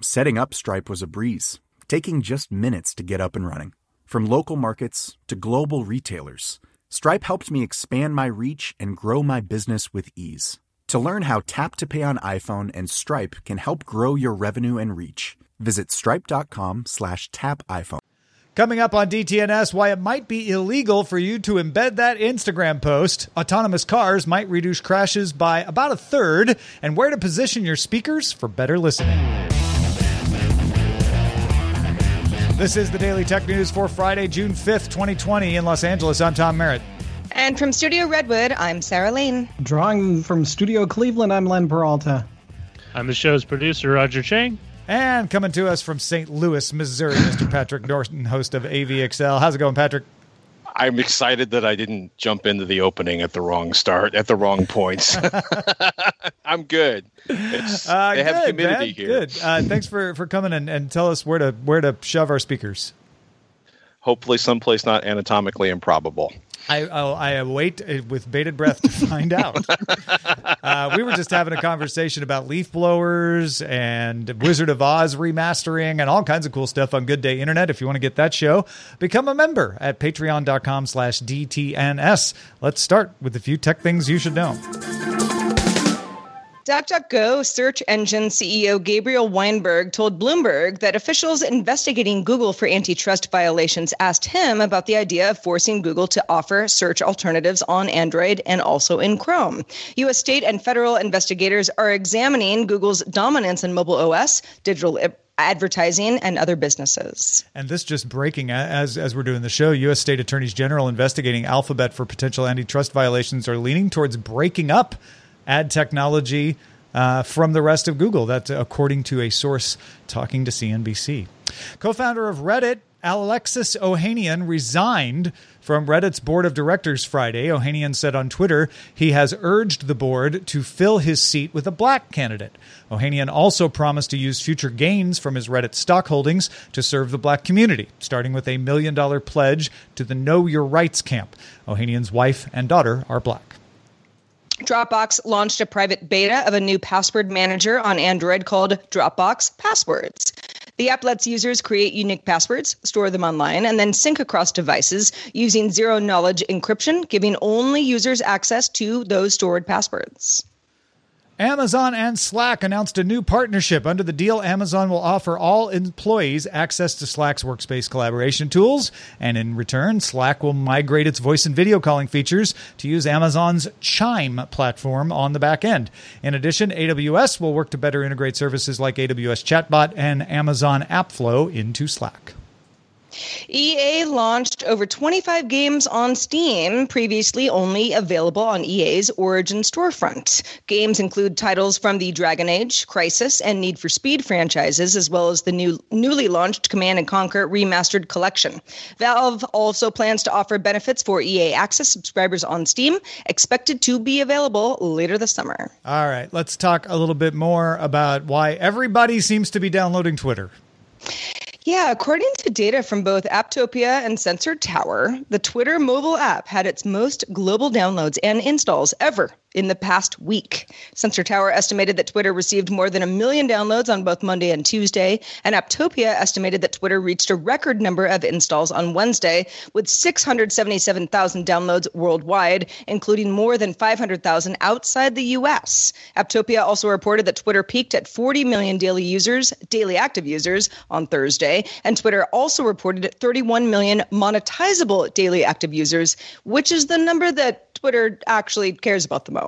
Setting up Stripe was a breeze, taking just minutes to get up and running. From local markets to global retailers, Stripe helped me expand my reach and grow my business with ease. To learn how Tap to Pay on iPhone and Stripe can help grow your revenue and reach, visit stripe.com slash tap iPhone. Coming up on DTNS, why it might be illegal for you to embed that Instagram post. Autonomous cars might reduce crashes by about a third, and where to position your speakers for better listening. This is the Daily Tech News for Friday, June 5th, 2020, in Los Angeles. I'm Tom Merritt. And from Studio Redwood, I'm Sarah Lane. Drawing from Studio Cleveland, I'm Len Peralta. I'm the show's producer, Roger Chang. And coming to us from St. Louis, Missouri, Mr. Patrick Norton, host of AVExcel. How's it going, Patrick? I'm excited that I didn't jump into the opening at the wrong start, at the wrong points. I'm good. It's, Uh, they have good, humidity man, here. Good. Uh, thanks for, for coming and, and tell us where to where to shove our speakers. Hopefully, someplace not anatomically improbable. I I'll, I await uh, with bated breath to find out. uh, we were just having a conversation about leaf blowers and Wizard of Oz remastering and all kinds of cool stuff on Good Day Internet. If you want to get that show, become a member at patreon.com slash DTNS. Let's start with a few tech things you should know. DuckDuckGo search engine CEO Gabriel Weinberg told Bloomberg that officials investigating Google for antitrust violations asked him about the idea of forcing Google to offer search alternatives on Android and also in Chrome. U.S. state and federal investigators are examining Google's dominance in mobile OS, digital advertising, and other businesses. And this just breaking as as we're doing the show. U.S. state attorneys general investigating Alphabet for potential antitrust violations are leaning towards breaking up ad technology uh, from the rest of Google. That's according to a source talking to CNBC. Co-founder of Reddit. Alexis Ohanian resigned from Reddit's board of directors Friday. Ohanian said on Twitter he has urged the board to fill his seat with a black candidate. Ohanian also promised to use future gains from his Reddit stock holdings to serve the black community, starting with a million dollar pledge to the Know Your Rights camp. Ohanian's wife and daughter are black. Dropbox launched a private beta of a new password manager on Android called Dropbox Passwords. The app lets users create unique passwords, store them online, and then sync across devices using zero knowledge encryption, giving only users access to those stored passwords. Amazon and Slack announced a new partnership. Under the deal, Amazon will offer all employees access to Slack's workspace collaboration tools, and in return, Slack will migrate its voice and video calling features to use Amazon's Chime platform on the back end. In addition, AWS will work to better integrate services like AWS Chatbot and Amazon AppFlow into Slack. EA launched over 25 games on Steam, previously only available on EA's Origin storefront. Games include titles from the Dragon Age, Crysis, and Need for Speed franchises, as well as the new newly launched Command and Conquer Remastered Collection. Valve also plans to offer benefits for EA Access subscribers on Steam, expected to be available later this summer. All right, let's talk a little bit more about why everybody seems to be downloading Twitter. Yeah, according to data from both Apptopia and Sensor Tower, the Twitter mobile app had its most global downloads and installs ever in the past week. Sensor Tower estimated that Twitter received more than a million downloads on both Monday and Tuesday, and Apptopia estimated that Twitter reached a record number of installs on Wednesday with 677,000 downloads worldwide, including more than 500,000 outside the US. Apptopia also reported that Twitter peaked at 40 million daily users, daily active users on Thursday, and Twitter also reported 31 million monetizable daily active users, which is the number that Twitter actually cares about the most.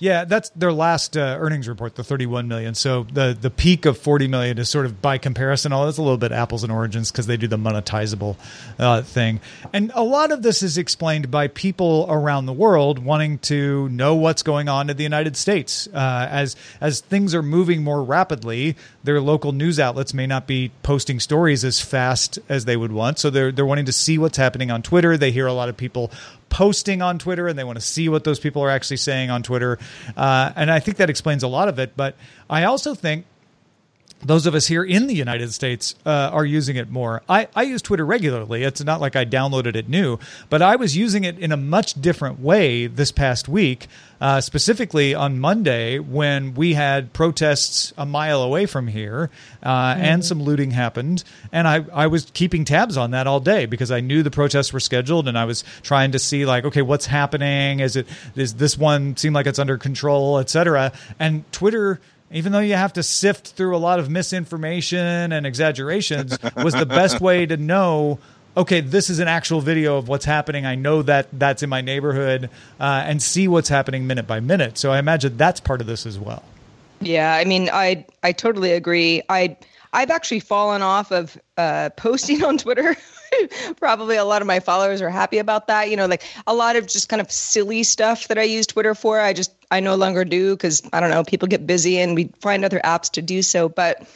Yeah, that's their last uh, earnings report, the 31 million. So the the peak of 40 million is sort of by comparison, all it's a little bit apples and origins because they do the monetizable uh, thing. And a lot of this is explained by people around the world wanting to know what's going on in the United States. Uh, as as things are moving more rapidly, their local news outlets may not be posting stories as fast as they would want. So they're they're wanting to see what's happening on Twitter. They hear a lot of people posting on Twitter and they want to see what those people are actually saying on Twitter. Uh, and I think that explains a lot of it. But I also think those of us here in the United States uh, are using it more. I, I use Twitter regularly. It's not like I downloaded it new, but I was using it in a much different way this past week, uh, specifically on Monday when we had protests a mile away from here uh, mm-hmm. and some looting happened. And I, I was keeping tabs on that all day because I knew the protests were scheduled and I was trying to see, like, okay, what's happening? Is it, is this one seem like it's under control, et cetera? And Twitter even though you have to sift through a lot of misinformation and exaggerations, was the best way to know okay, this is an actual video of what's happening. I know that that's in my neighborhood uh, and see what's happening minute by minute. So I imagine that's part of this as well. Yeah, I mean, I I totally agree. I I've actually fallen off of uh, posting on Twitter. Probably a lot of my followers are happy about that. You know, like a lot of just kind of silly stuff that I use Twitter for. I just I no longer do because I don't know, people get busy and we find other apps to do so. But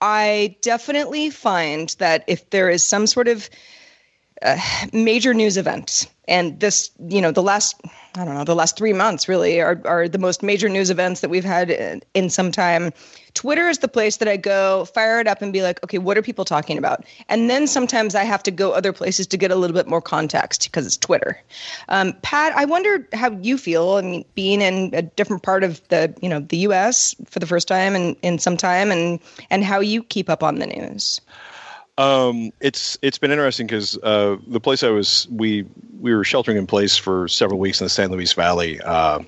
I definitely find that if there is some sort of uh, major news event, and this, you know, the last I don't know, the last three months really are, are the most major news events that we've had in, in, some time. Twitter is the place that I go, fire it up, and be like, okay, what are people talking about? And then sometimes I have to go other places to get a little bit more context because it's Twitter. Um, Pat, I wonder how you feel. I mean, being in a different part of the, you know, the U.S. for the first time in, in some time, and and how you keep up on the news. Um, it's it's been interesting because uh, the place I was we we were sheltering in place for several weeks in the San Luis Valley. Uh,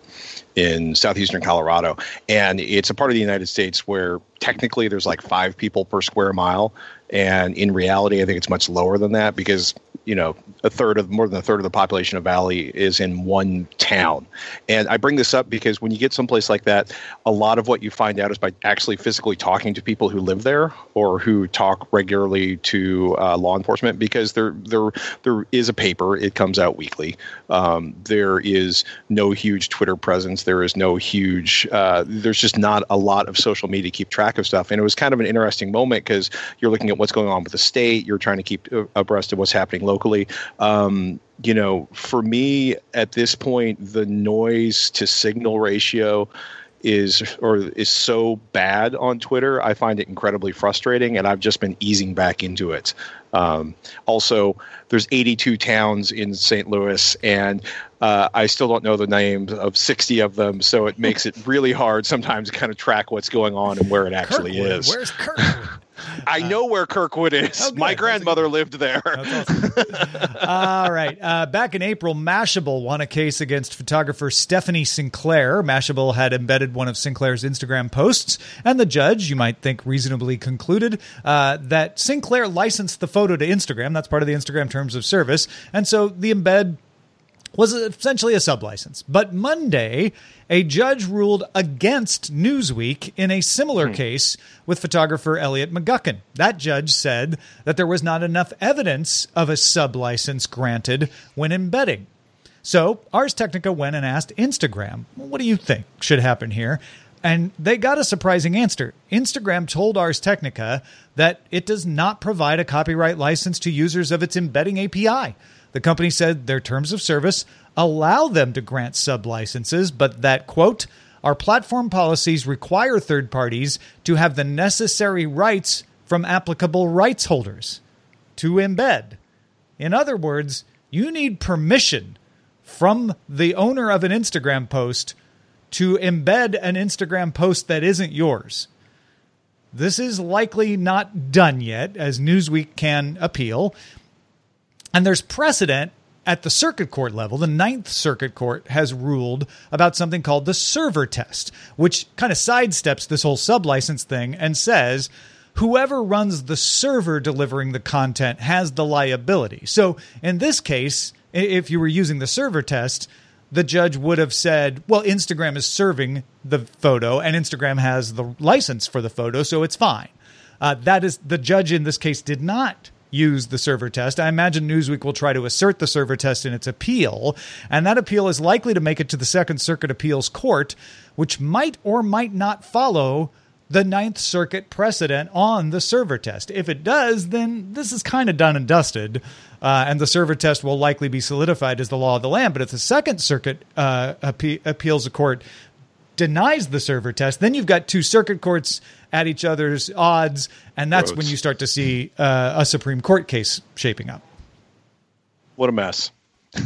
in southeastern Colorado, and it's a part of the United States where technically there's like five people per square mile, and in reality, I think it's much lower than that because you know a third of more than a third of the population of Valley is in one town. And I bring this up because when you get someplace like that, a lot of what you find out is by actually physically talking to people who live there or who talk regularly to uh, law enforcement. Because there there there is a paper; it comes out weekly. Um, there is no huge Twitter presence. There is no huge. Uh, there's just not a lot of social media to keep track of stuff. And it was kind of an interesting moment because you're looking at what's going on with the state. You're trying to keep abreast of what's happening locally locally. Um, you know, for me at this point, the noise to signal ratio is or is so bad on Twitter. I find it incredibly frustrating, and I've just been easing back into it. Um, also, there's 82 towns in St. Louis, and uh, I still don't know the names of 60 of them, so it makes it really hard sometimes to kind of track what's going on and where it actually Kirkwood. is. Where's Kirkwood? I know where Kirkwood is. Oh, My grandmother lived there. Awesome. All right. Uh, back in April, Mashable won a case against photographer Stephanie Sinclair. Mashable had embedded one of Sinclair's Instagram posts, and the judge, you might think, reasonably concluded uh, that Sinclair licensed the photo to Instagram. That's part of the Instagram terms of service. And so the embed was essentially a sublicense. But Monday, a judge ruled against Newsweek in a similar hmm. case with photographer Elliot McGucken. That judge said that there was not enough evidence of a sublicense granted when embedding. So Ars Technica went and asked Instagram, what do you think should happen here? And they got a surprising answer. Instagram told Ars Technica that it does not provide a copyright license to users of its embedding API. The company said their terms of service allow them to grant sub licenses, but that, quote, our platform policies require third parties to have the necessary rights from applicable rights holders to embed. In other words, you need permission from the owner of an Instagram post to embed an Instagram post that isn't yours. This is likely not done yet, as Newsweek can appeal. And there's precedent at the circuit court level. The Ninth Circuit Court has ruled about something called the server test, which kind of sidesteps this whole sublicense thing and says whoever runs the server delivering the content has the liability. So in this case, if you were using the server test, the judge would have said, well, Instagram is serving the photo and Instagram has the license for the photo, so it's fine. Uh, that is the judge in this case did not use the server test. I imagine Newsweek will try to assert the server test in its appeal, and that appeal is likely to make it to the Second Circuit Appeals Court, which might or might not follow the Ninth Circuit precedent on the server test. If it does, then this is kind of done and dusted, uh, and the server test will likely be solidified as the law of the land. But if the Second Circuit uh, appe- appeals court denies the server test, then you've got two circuit courts at each other's odds, and that's when you start to see uh, a Supreme Court case shaping up. What a mess.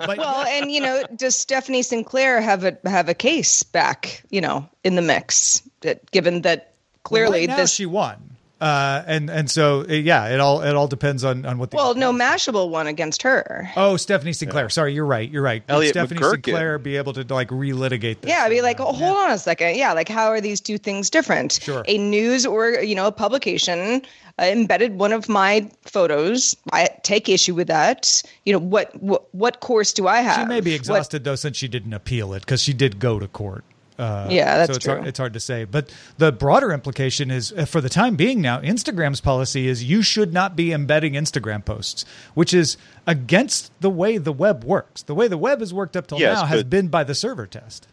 well, and you know, does Stephanie Sinclair have a have a case back? You know, in the mix, that, given that clearly well, right now this she won. Uh, and and so yeah, it all it all depends on on what. The, well, no, Mashable won against her. Oh, Stephanie Sinclair. Sorry, you're right. You're right. Would Elliot Stephanie McGurk Sinclair be able to like relitigate this? Yeah, I'd be like, oh, hold on a second. Yeah, like how are these two things different? Sure. A news or you know a publication uh, embedded one of my photos. I take issue with that. You know what what, what course do I have? She may be What- exhausted though since she didn't appeal it because she did go to court. Uh, Yeah, that's so it's true. Hard, it's hard to say. But the broader implication is, uh, for the time being now, Instagram's policy is you should not be embedding Instagram posts, which is against the way the web works. The way the web has worked up till Yes, now has but- been by the server test.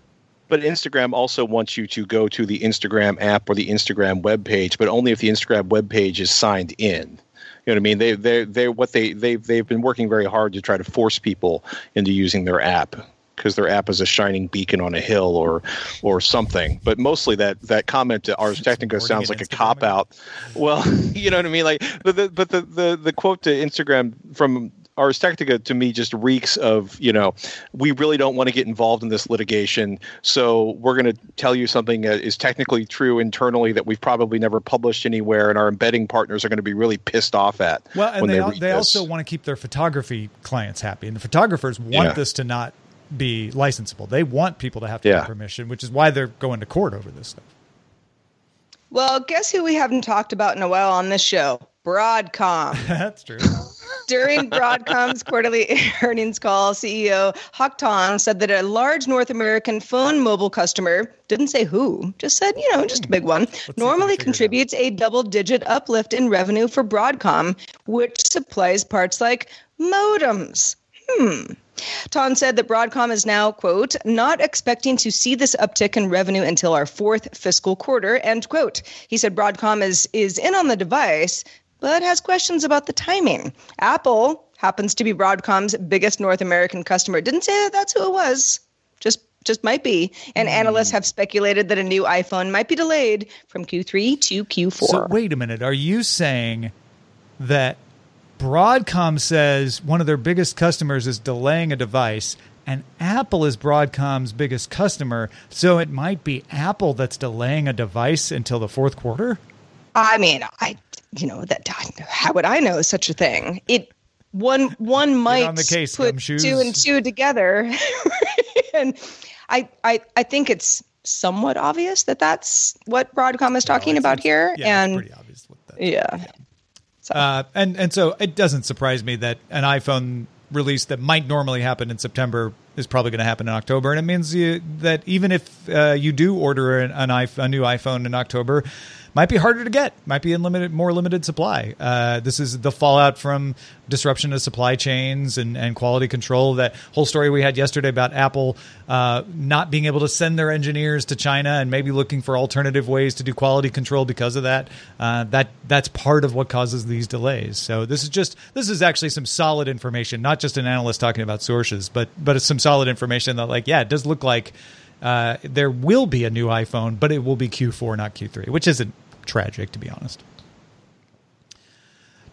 But Instagram also wants you to go to the Instagram app or the Instagram web page, but only if the Instagram web page is signed in. You know what I mean? They they they what they they they've been working very hard to try to force people into using their app because their app is a shining beacon on a hill or or something. But mostly that that comment to Ars Technica sounds like a cop out. Well, you know what I mean? Like but the but the the, the quote to Instagram from Ars Technica to me just reeks of, you know, we really don't want to get involved in this litigation. So we're going to tell you something that is technically true internally that we've probably never published anywhere, and our embedding partners are going to be really pissed off at Well, and when they, they, al- they also want to keep their photography clients happy, and the photographers want Yeah. this to not be licensable. They want people to have to Yeah. get permission, which is why they're going to court over this stuff. Well, guess who we haven't talked about in a while on this show? Broadcom. That's true. During Broadcom's quarterly earnings call, CEO Hock Tan said that a large North American phone mobile customer didn't say who, just said, you know, just a big one, normally contributes a double digit uplift in revenue for Broadcom, which supplies parts like modems. Hmm. Tan said that Broadcom is now, quote, not expecting to see this uptick in revenue until our fourth fiscal quarter, end quote. He said Broadcom is, is in on the device, but has questions about the timing. Apple happens to be Broadcom's biggest North American customer. Didn't say that that's who it was. Just just might be. And analysts have speculated that a new iPhone might be delayed from Q3 to Q4. So wait a minute. Are you saying that Broadcom says one of their biggest customers is delaying a device and Apple is Broadcom's biggest customer, so it might be Apple that's delaying a device until the fourth quarter? I mean, I you know that how would I know such a thing? It one one might on case, put two and two together, and I I I think it's somewhat obvious that that's what Broadcom is talking about here, Yeah, and it's pretty obvious what that yeah. Uh, and and so it doesn't surprise me that an iPhone release that might normally happen in September is probably going to happen in October, and it means you, that even if uh, you do order an, an iPhone, a new iPhone in October, might be harder to get, might be in limited, more limited supply. Uh, this is the fallout from disruption of supply chains and, and quality control. That whole story we had yesterday about Apple uh, not being able to send their engineers to China and maybe looking for alternative ways to do quality control because of that. Uh, that that's part of what causes these delays. So this is just this is actually some solid information, not just an analyst talking about sources, but but it's some solid information that like yeah, it does look like uh, there will be a new iPhone, but it will be Q4, not Q3, which isn't tragic to be honest.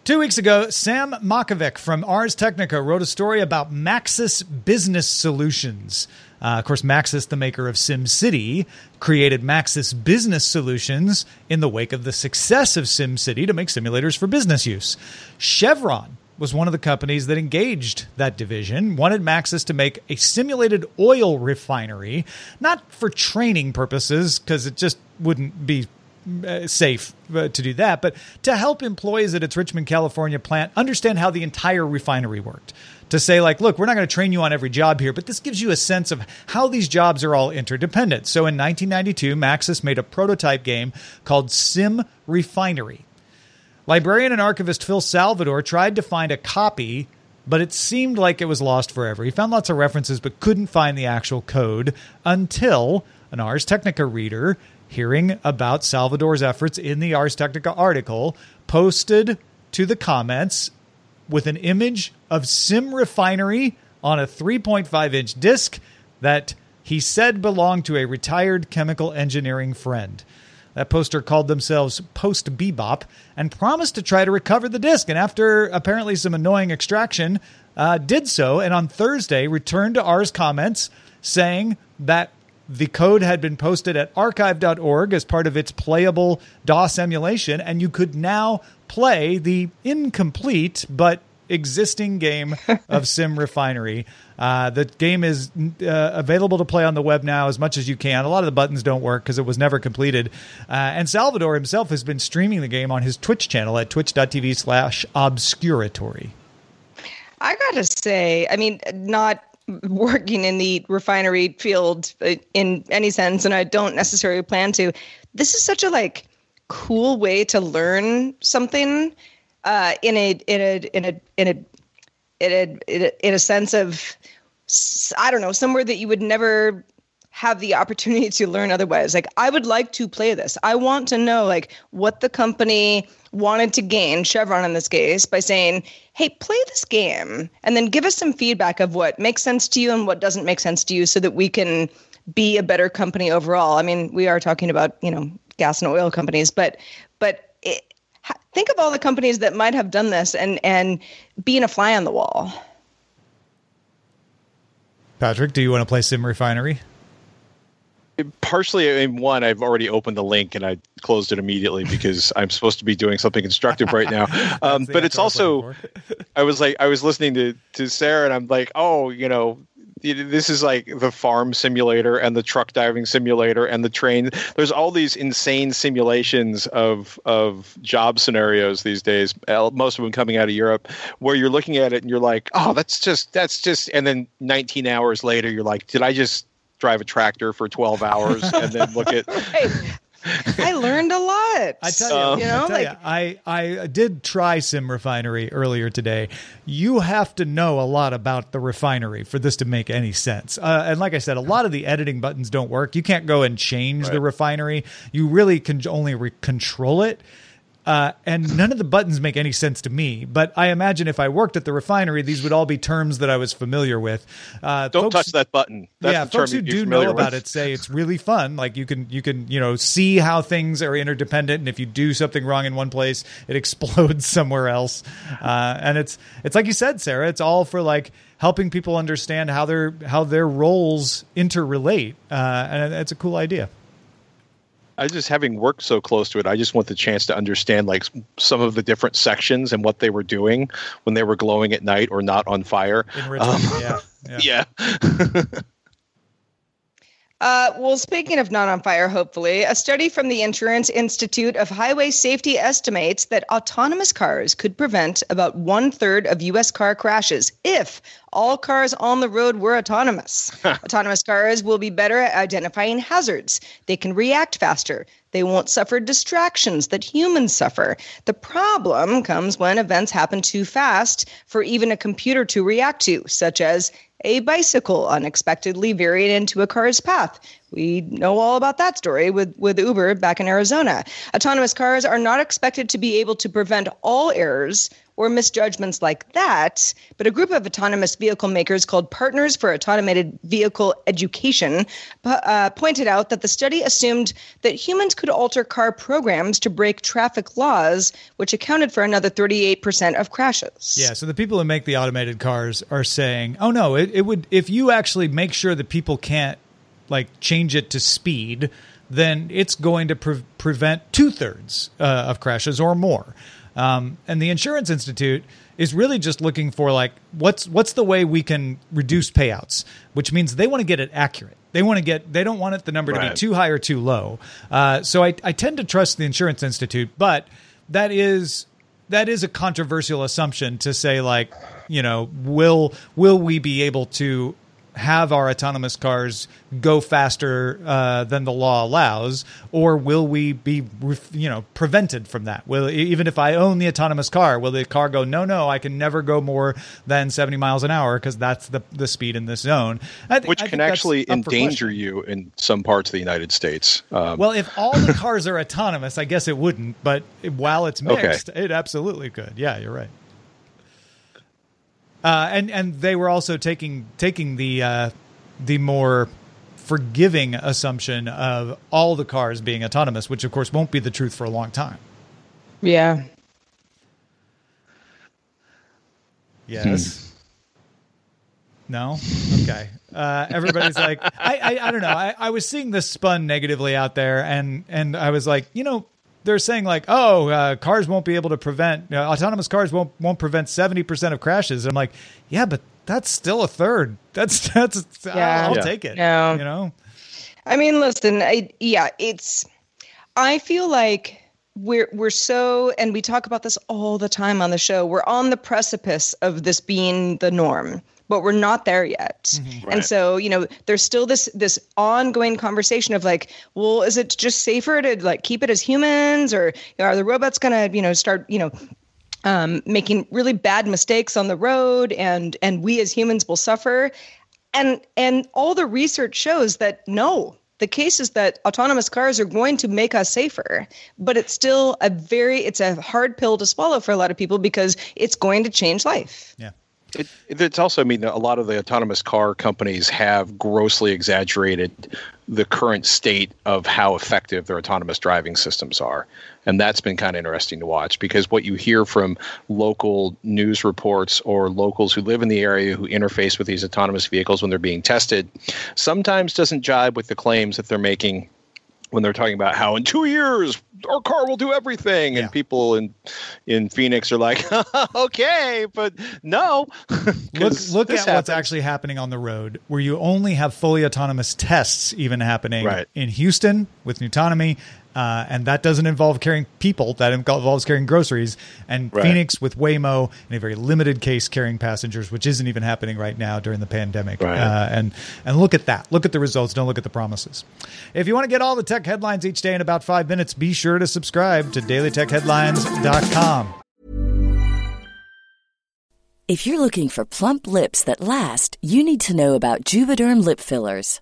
Two weeks ago, Sam Machkovech from Ars Technica wrote a story about Maxis Business Solutions. Uh, of course, Maxis, the maker of SimCity, created Maxis Business Solutions in the wake of the success of SimCity to make simulators for business use. Chevron was one of the companies that engaged that division, wanted Maxis to make a simulated oil refinery, not for training purposes, because it just wouldn't be safe uh, to do that, but to help employees at its Richmond, California plant understand how the entire refinery worked. To say, like, look, we're not going to train you on every job here, but this gives you a sense of how these jobs are all interdependent. So in 1992, Maxis made a prototype game called Sim Refinery. Librarian and archivist Phil Salvador tried to find a copy, but it seemed like it was lost forever. He found lots of references, but couldn't find the actual code until an Ars Technica reader, hearing about Salvador's efforts in the Ars Technica article, posted to the comments with an image of Sim Refinery on a 3.5 inch disc that he said belonged to a retired chemical engineering friend. That poster called themselves Post Bebop and promised to try to recover the disc. And after apparently some annoying extraction, uh, did so. And on Thursday, returned to Ars comments saying that the code had been posted at archive.org as part of its playable DOS emulation, and you could now play the incomplete but existing game of Sim Refinery. Uh, the game is uh, available to play on the web now as much as you can. A lot of the buttons don't work because it was never completed. Uh, and Salvador himself has been streaming the game on his Twitch channel at twitch.tv slash obscuritory. I gotta say, I mean, not working in the refinery field uh, in any sense, and I don't necessarily plan to. This is such a like cool way to learn something uh, in a in a in a in a in a in a sense of I don't know somewhere that you would never have the opportunity to learn otherwise. Like I would like to play this. I want to know like what the company wanted to gain, Chevron in this case, by saying, "Hey, play this game and then give us some feedback of what makes sense to you and what doesn't make sense to you so that we can be a better company overall." I mean, we are talking about, you know, gas and oil companies, but but it, think of all the companies that might have done this and and being a fly on the wall. Patrick, do you want to play Sim Refinery? Partially in one i've already opened the link and i closed it immediately because i'm supposed to be doing something constructive right now. Um, but it's also i was like i was listening to to sarah and i'm like oh you know this is like the farm simulator and the truck diving simulator and the train. There's all these insane simulations of of job scenarios these days most of them coming out of europe where you're looking at it and you're like oh that's just that's just and then 19 hours later you're like did i just drive a tractor for 12 hours and then look at I learned a lot. I tell you, um, you know, I, like, you, I I did try Sim Refinery earlier today. You have to know a lot about the refinery for this to make any sense. Uh, and like I said, a lot of the editing buttons don't work. You can't go and change right. the refinery. You really can only re- control it. Uh, and none of the buttons make any sense to me. But I imagine if I worked at the refinery, these would all be terms that I was familiar with. Uh, Don't folks, touch that button. That's yeah, folks who do know about it say it's really fun. Like you can you can you know see how things are interdependent, and if you do something wrong in one place, it explodes somewhere else. Uh, and it's it's like you said, Sarah. It's all for like helping people understand how their how their roles interrelate, uh, and it's a cool idea. I just having worked so close to it, I just want the chance to understand like some of the different sections and what they were doing when they were glowing at night or not on fire. Um, yeah, yeah. yeah. Uh, well, speaking of not on fire, hopefully, a study from the Insurance Institute of Highway Safety estimates that autonomous cars could prevent about one third of U.S. car crashes if all cars on the road were autonomous. autonomous cars will be better at identifying hazards. They can react faster. They won't suffer distractions that humans suffer. The problem comes when events happen too fast for even a computer to react to, such as a bicycle unexpectedly veering into a car's path, We know all about that story with, with Uber back in Arizona. Autonomous cars are not expected to be able to prevent all errors or misjudgments like that, but a group of autonomous vehicle makers called Partners for Automated Vehicle Education uh, pointed out that the study assumed that humans could alter car programs to break traffic laws, which accounted for another 38% of crashes. Yeah, so the people who make the automated cars are saying, oh no, it, it would, if you actually make sure that people can't like change it to speed, then it's going to pre- prevent two thirds uh, of crashes or more. Um, and the Insurance Institute is really just looking for like what's what's the way we can reduce payouts, which means they want to get it accurate. They want to get they don't want it the number right. to be too high or too low. Uh, so I, I tend to trust the Insurance Institute, but that is that is a controversial assumption to say like you know will will we be able to have our autonomous cars go faster uh, than the law allows, or will we be, you know, prevented from that? Will even if I own the autonomous car, will the car go? No, no, I can never go more than seventy miles an hour because that's the the speed in this zone. Th- Which can actually endanger you in some parts of the United States. Um, well, if all the cars are autonomous, I guess it wouldn't. But while it's mixed, okay. it absolutely could. Yeah, you're right. Uh, and and they were also taking taking the uh, the more forgiving assumption of all the cars being autonomous, which of course won't be the truth for a long time. Yeah. Yes. Hmm. No. Okay. Uh, everybody's like, I, I, I don't know. I, I was seeing this spun negatively out there, and and I was like, you know, they're saying like, oh, uh, cars won't be able to prevent you know, autonomous cars won't won't prevent seventy percent of crashes. I'm like, yeah, but that's still a third. That's that's yeah. I'll, I'll yeah. take it. Yeah. You know. I mean, listen, I, yeah, it's. I feel like we're we're so, and we talk about this all the time on the show. We're on the precipice of this being the norm but we're not there yet. Mm-hmm. Right. And so, you know, there's still this this ongoing conversation of like, well, is it just safer to like keep it as humans, or you know, are the robots gonna, you know, start, you know, um, making really bad mistakes on the road, and and we as humans will suffer. And and all the research shows that no, the case is that autonomous cars are going to make us safer but it's still a very it's a hard pill to swallow for a lot of people because it's going to change life yeah it, it's also, I mean, a lot of the autonomous car companies have grossly exaggerated the current state of how effective their autonomous driving systems are. And that's been kind of interesting to watch because what you hear from local news reports or locals who live in the area who interface with these autonomous vehicles when they're being tested sometimes doesn't jibe with the claims that they're making when they're talking about how in two years our car will do everything, and people in in Phoenix are like, okay, but no. look look at happens. what's actually happening on the road, where you only have fully autonomous tests even happening right. in Houston with Nutanome, uh, and that doesn't involve carrying people. That involves carrying groceries. And right. Phoenix with Waymo, in a very limited case, carrying passengers, which isn't even happening right now during the pandemic. Right. Uh, and and look at that. Look at the results. Don't look at the promises. If you want to get all the tech headlines each day in about five minutes, be sure to subscribe to DailyTechHeadlines.com. If you're looking for plump lips that last, you need to know about Juvederm lip fillers.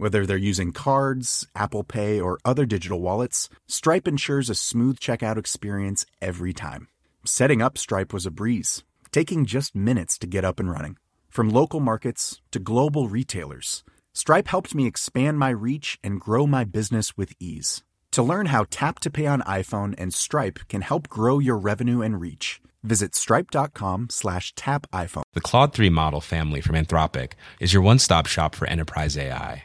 Whether they're using cards, Apple Pay, or other digital wallets, Stripe ensures a smooth checkout experience every time. Setting up Stripe was a breeze, taking just minutes to get up and running. From local markets to global retailers, Stripe helped me expand my reach and grow my business with ease. To learn how Tap to Pay on iPhone and Stripe can help grow your revenue and reach, visit stripe.com slash tap iPhone. The Claude 3 model family from Anthropic is your one-stop shop for enterprise AI.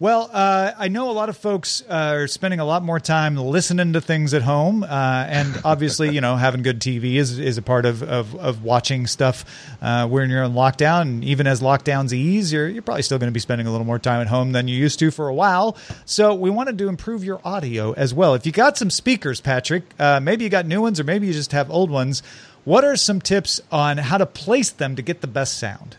Well, uh, I know a lot of folks uh, are spending a lot more time listening to things at home, uh, and obviously, you know, having good TV is, is a part of, of, of watching stuff uh, when you're in lockdown. And even as lockdowns ease, you're, you're probably still going to be spending a little more time at home than you used to for a while. So we wanted to improve your audio as well. If you got some speakers, Patrick, uh, maybe you got new ones, or maybe you just have old ones. What are some tips on how to place them to get the best sound?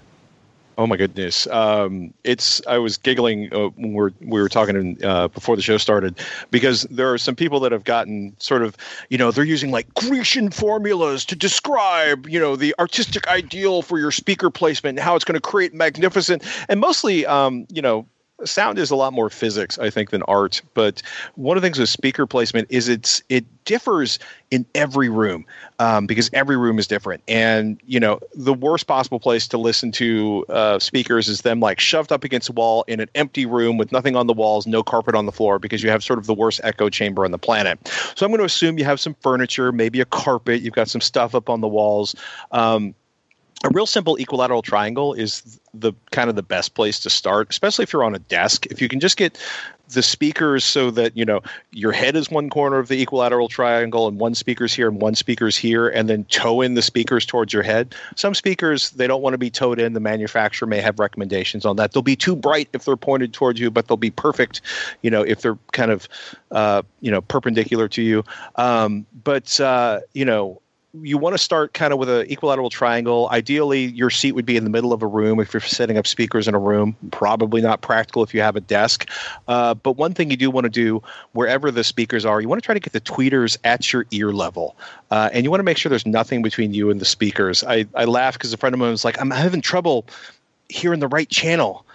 Oh my goodness! Um, it's I was giggling uh, when we're, we were talking uh, before the show started because there are some people that have gotten sort of you know they're using like Grecian formulas to describe you know the artistic ideal for your speaker placement and how it's going to create magnificent and mostly um, you know sound is a lot more physics, I think, than art. But one of the things with speaker placement is it's it differs in every room um, because every room is different. And you know, the worst possible place to listen to uh, speakers is them like shoved up against a wall in an empty room with nothing on the walls, no carpet on the floor, because you have sort of the worst echo chamber on the planet. So I'm going to assume you have some furniture, maybe a carpet, you've got some stuff up on the walls. Um, a real simple equilateral triangle is the kind of the best place to start especially if you're on a desk. If you can just get the speakers so that you know your head is one corner of the equilateral triangle and one speaker's here and one speaker's here and then toe in the speakers towards your head. Some speakers they don't want to be toed in. The manufacturer may have recommendations on that. They'll be too bright if they're pointed towards you but they'll be perfect you know if they're kind of uh, you know perpendicular to you. Um, but uh, you know you want to start kind of with an equilateral triangle. Ideally, your seat would be in the middle of a room if you're setting up speakers in a room. Probably not practical if you have a desk. Uh, but one thing you do want to do, wherever the speakers are, you want to try to get the tweeters at your ear level. Uh, and you want to make sure there's nothing between you and the speakers. I, I laugh because a friend of mine was like, I'm having trouble hearing the right channel.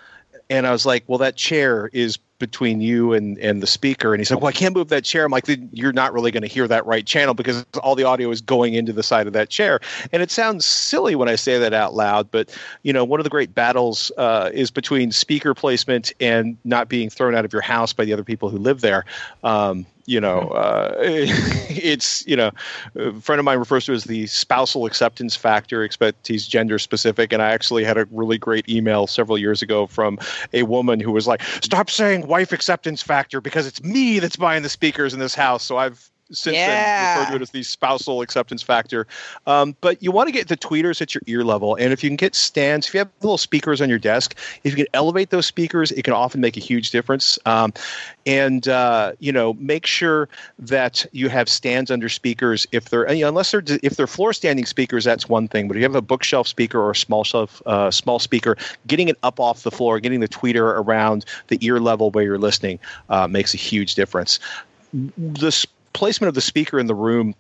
And I was like, well, that chair is between you and, and the speaker. And he said, well, I can't move that chair. I'm like, you're not really going to hear that right channel because all the audio is going into the side of that chair. And it sounds silly when I say that out loud, but you know, one of the great battles uh, is between speaker placement and not being thrown out of your house by the other people who live there. Um, you know, uh, it's you know, a friend of mine refers to it as the spousal acceptance factor. Except he's gender specific, and I actually had a really great email several years ago from a woman who was like, "Stop saying wife acceptance factor because it's me that's buying the speakers in this house." So I've since yeah. then referred to it as the spousal acceptance factor. Um, but you want to get the tweeters at your ear level, and if you can get stands, if you have little speakers on your desk, if you can elevate those speakers, it can often make a huge difference. Um, and uh, you know, make sure that you have stands under speakers. If they're you know, unless they're if they're floor standing speakers, that's one thing. But if you have a bookshelf speaker or a small shelf uh, small speaker, getting it up off the floor, getting the tweeter around the ear level where you're listening uh, makes a huge difference. The placement of the speaker in the room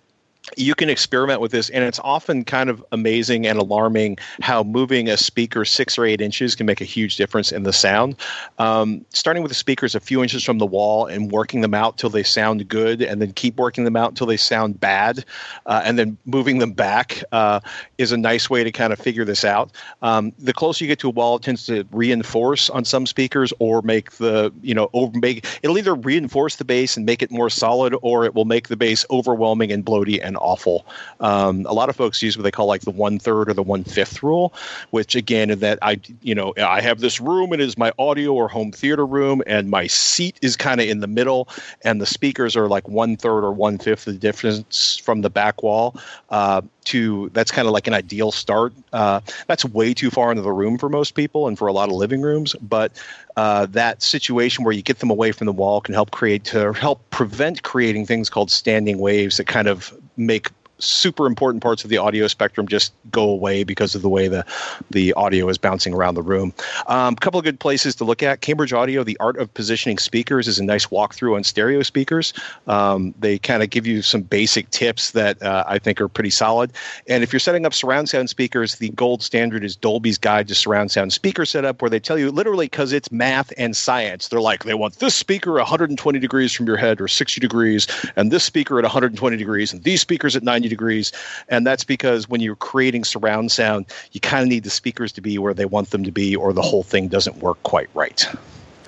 you can experiment with this and it's often kind of amazing and alarming how moving a speaker six or eight inches can make a huge difference in the sound. Um, starting with the speakers a few inches from the wall and working them out till they sound good and then keep working them out until they sound bad uh, and then moving them back uh, is a nice way to kind of figure this out. Um, the closer you get to a wall it tends to reinforce on some speakers or make the you know over make it'll either reinforce the bass and make it more solid or it will make the bass overwhelming and bloaty and awful. Um, a lot of folks use what they call like the one third or the one fifth rule, which again, that I, you know, I have this room, and it is my audio or home theater room, and my seat is kind of in the middle, and the speakers are like one third or one fifth the difference from the back wall. Uh, to that's kind of like an ideal start. Uh, that's way too far into the room for most people and for a lot of living rooms, but uh, that situation where you get them away from the wall can help create to help prevent creating things called standing waves that kind of make super important parts of the audio spectrum just go away because of the way the the audio is bouncing around the room. A um, couple of good places to look at: Cambridge Audio, the art of positioning speakers, is a nice walkthrough on stereo speakers. Um, they kind of give you some basic tips that uh, I think are pretty solid. And if you're setting up surround sound speakers, the gold standard is Dolby's Guide to Surround Sound Speaker Setup, where they tell you literally because it's math and science. They're like they want this speaker 120 degrees from your head or 60 degrees, and this speaker at 120 degrees, and these speakers at 90 90 degrees. And that's because when you're creating surround sound, you kind of need the speakers to be where they want them to be, or the whole thing doesn't work quite right.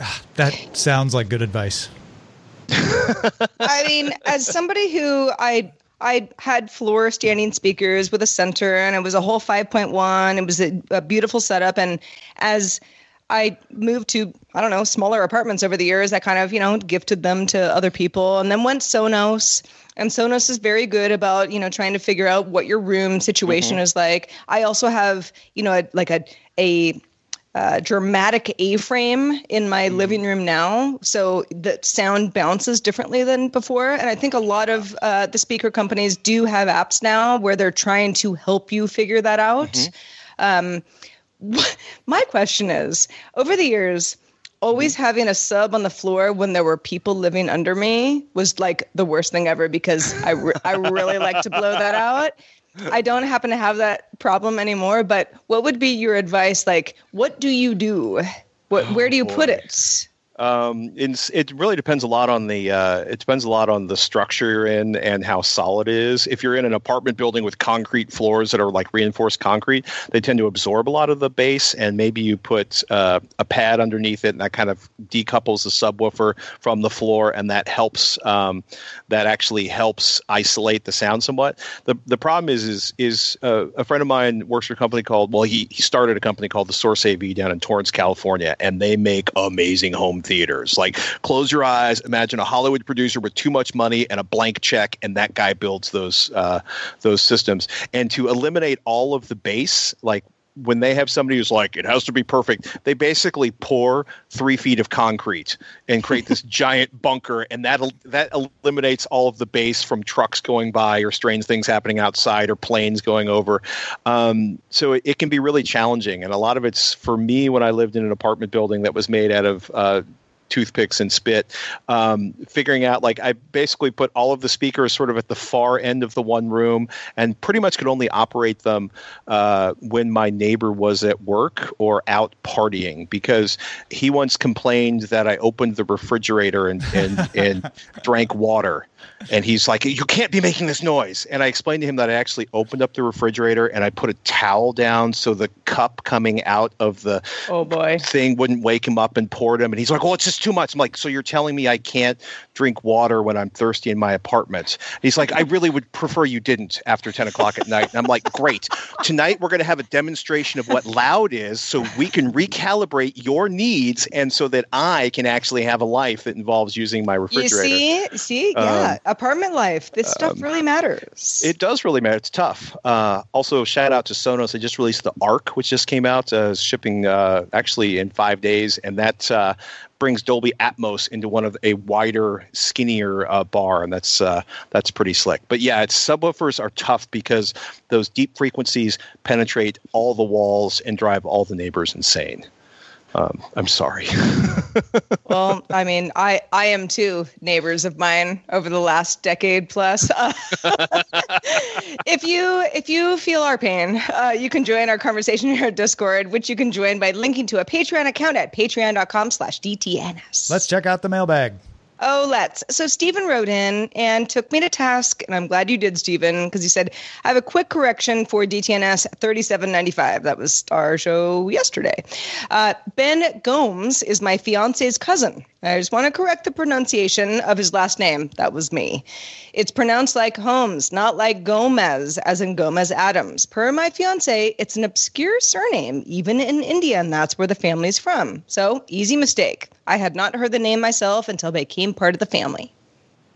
Ah, that sounds like good advice. I mean, as somebody who I I had floor standing speakers with a center, and it was a whole 5.1. It was a, a, beautiful setup. And as I moved to, I don't know, smaller apartments over the years, I kind of, you know, gifted them to other people and then went Sonos. And Sonos is very good about, you know, trying to figure out what your room situation mm-hmm. is like. I also have, you know, a, like a, a, uh, dramatic A-frame in my mm-hmm. living room now, so the sound bounces differently than before. And I think a lot of uh, the speaker companies do have apps now where they're trying to help you figure that out. Mm-hmm. Um, my question is over the years always mm-hmm. having a sub on the floor when there were people living under me was like the worst thing ever because I, re- I really like to blow that out. I don't happen to have that problem anymore, but what would be your advice? Like, what do you do? What, oh, where do you boy. put it? Um, it really depends a lot on the uh, it depends a lot on the structure you're in and how solid it is. If you're in an apartment building with concrete floors that are like reinforced concrete, they tend to absorb a lot of the bass, and maybe you put uh, a pad underneath it, and that kind of decouples the subwoofer from the floor, and that helps um, that actually helps isolate the sound somewhat. the The problem is is is uh, a friend of mine works for a company called well he he started a company called the Source AV down in Torrance, California, and they make amazing home theaters. Like, close your eyes, imagine a Hollywood producer with too much money and a blank check, and that guy builds those uh, those systems. And to eliminate all of the bass, like when they have somebody who's like, it has to be perfect, they basically pour three feet of concrete and create this giant bunker, and that that eliminates all of the bass from trucks going by or strange things happening outside or planes going over. Um, so it, it, can be really challenging, and a lot of it's for me when I lived in an apartment building that was made out of uh, toothpicks and spit, um, figuring out like I basically put all of the speakers sort of at the far end of the one room and pretty much could only operate them uh, when my neighbor was at work or out partying because he once complained that I opened the refrigerator and, and, and drank water and he's like, "You can't be making this noise." And I explained to him that I actually opened up the refrigerator and I put a towel down so the cup coming out of the oh boy thing wouldn't wake him up and poured him. And he's like, "Well, it's just too much." I'm like, "So you're telling me I can't drink water when I'm thirsty in my apartment?" And he's like, "I really would prefer you didn't after 10 o'clock at night." And I'm like, "Great. Tonight we're going to have a demonstration of what loud is, so we can recalibrate your needs, and so that I can actually have a life that involves using my refrigerator." You see, see, uh, yeah. Um, apartment life. This stuff um, really matters. It does really matter. It's tough. Uh, also, shout out to Sonos. They just released the Arc, which just came out, uh, shipping uh, actually in five days, and that uh, brings Dolby Atmos into one of a wider, skinnier uh, bar, and that's uh, that's pretty slick. But yeah, it's subwoofers are tough because those deep frequencies penetrate all the walls and drive all the neighbors insane. Um, I'm sorry. well, I mean, I I am too neighbors of mine over the last decade plus. Uh, if you if you feel our pain, uh, you can join our conversation here at Discord, which you can join by linking to a Patreon account at patreon.com/dtns. Let's check out the mailbag. Oh, let's. So Stephen wrote in and took me to task, and I'm glad you did, Stephen, because he said, I have a quick correction for DTNS 3795. That was our show yesterday. Uh, ben Gomes is my fiance's cousin. I just want to correct the pronunciation of his last name. That was me. It's pronounced like Holmes, not like Gomez, as in Gomez Addams. Per my fiance, it's an obscure surname, even in India, and that's where the family's from. So, easy mistake. I had not heard the name myself until they became part of the family.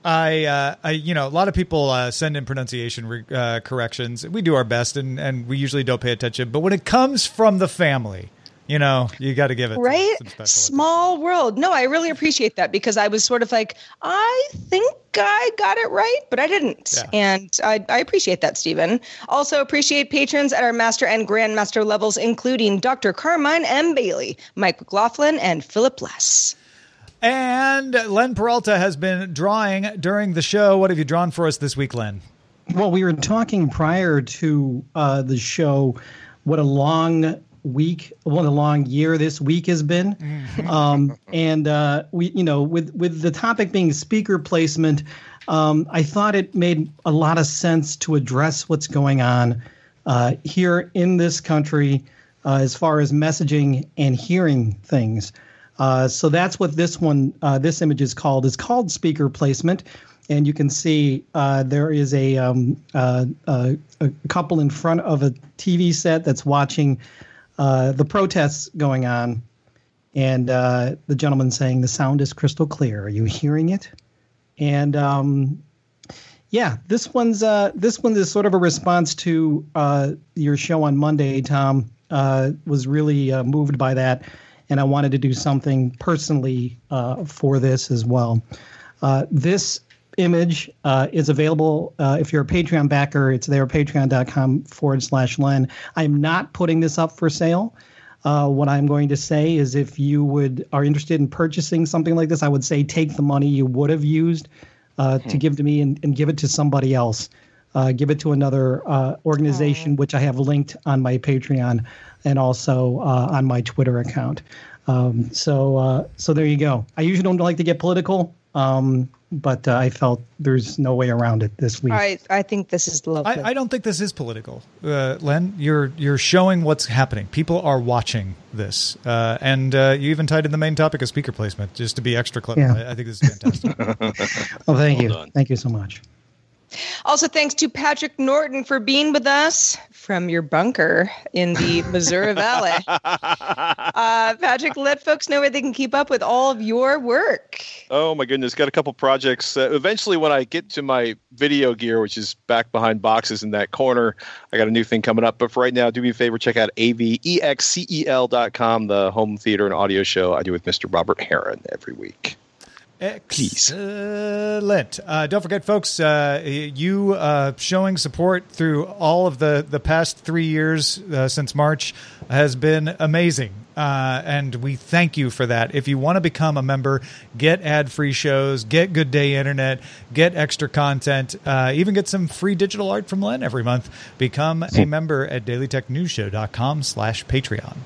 I, uh, I, you know, a lot of people uh, send in pronunciation re- uh, corrections. We do our best, and, and we usually don't pay attention. But when it comes from the family, you know, you got to give it right. Small world. No, I really appreciate that because I was sort of like, I think I got it right, but I didn't. Yeah. And I, I appreciate that, Stephen. Also appreciate patrons at our master and grandmaster levels, including Dr. Carmine M. Bailey, Mike McLaughlin, and Philip Less. And Len Peralta has been drawing during the show. What have you drawn for us this week, Len? Well, we were talking prior to uh, the show what a long week, what a long year this week has been. Mm-hmm. Um, and uh, we, you know, with with the topic being speaker placement, um, I thought it made a lot of sense to address what's going on uh, here in this country uh, as far as messaging and hearing things. Uh, so that's what this one, uh, this image is called. It's called speaker placement, and you can see uh, there is a, um, uh, uh, a couple in front of a TV set that's watching uh, the protests going on, and the gentleman saying the sound is crystal clear. Are you hearing it? And um, yeah, this one's this one is sort of a response to your show on Monday. Tom was really moved by that and I wanted to do something personally uh, for this as well. Uh, this image uh, is available uh, if you're a Patreon backer. It's there, patreon.com forward slash Len. I'm not putting this up for sale. Uh, what I'm going to say is if you would are interested in purchasing something like this, I would say take the money you would have used uh, to hmm. give to me and, and, give it to somebody else. give it to another organization, which I have linked on my Patreon and also uh, on my Twitter account. Um, so uh, so there you go. I usually don't like to get political, um, but uh, I felt there's no way around it this week. I I think this is lovely. I, I don't think this is political, uh, Len. You're you're showing what's happening. People are watching this, uh, and uh, you even tied in the main topic of speaker placement just to be extra clever. Yeah. I, I think this is fantastic. well, thank well you, done. thank you so much. Also, thanks to Patrick Norton for being with us from your bunker in the Missouri Valley. Uh, Patrick, let folks know where they can keep up with all of your work. Oh, my goodness. Got a couple projects. Uh, eventually, when I get to my video gear, which is back behind boxes in that corner, I got a new thing coming up. But for right now, do me a favor, check out avexcel.com, the home theater and audio show I do with Mr. Robert Heron every week. Excellent. Uh, don't forget, folks, uh, you uh, showing support through all of the, the past three years uh, since March has been amazing. Uh, and we thank you for that. If you want to become a member, get ad free shows, get Good Day Internet, get extra content, uh, even get some free digital art from Len every month. Become a member at dailytechnewsshow.com slash Patreon.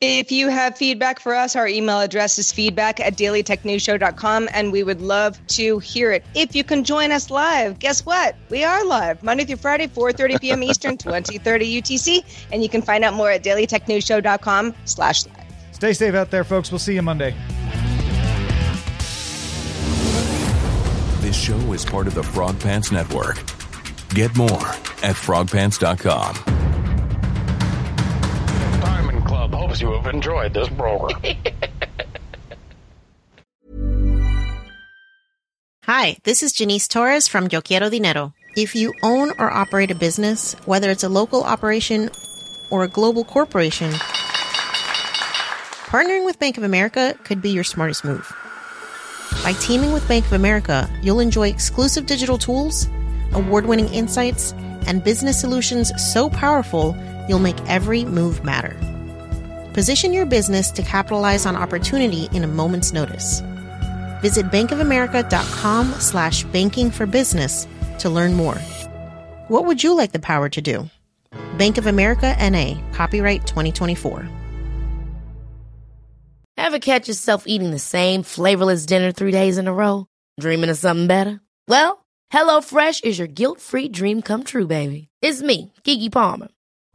If you have feedback for us, our email address is feedback at dailytechnewsshow.com, and we would love to hear it. If you can join us live, guess what? We are live Monday through Friday, 4.30 p.m. Eastern, 2030 UTC, and you can find out more at dailytechnewsshow.com slash live. Stay safe out there, folks. We'll see you Monday. This show is part of the Frog Pants Network. Get more at frogpants.com. you have enjoyed this program. Hi, this is Janice Torres from Yo Quiero Dinero. If you own or operate a business, whether it's a local operation or a global corporation, partnering with Bank of America could be your smartest move. By teaming with Bank of America, you'll enjoy exclusive digital tools, award winning insights, and business solutions so powerful you'll make every move matter. Position your business to capitalize on opportunity in a moment's notice. Visit bankofamerica.com slash banking for business to learn more. What would you like the power to do? Bank of America NA, copyright 2024. Ever catch yourself eating the same flavorless dinner three days in a row? Dreaming of something better? Well, HelloFresh is your guilt free dream come true, baby. It's me, Keke Palmer.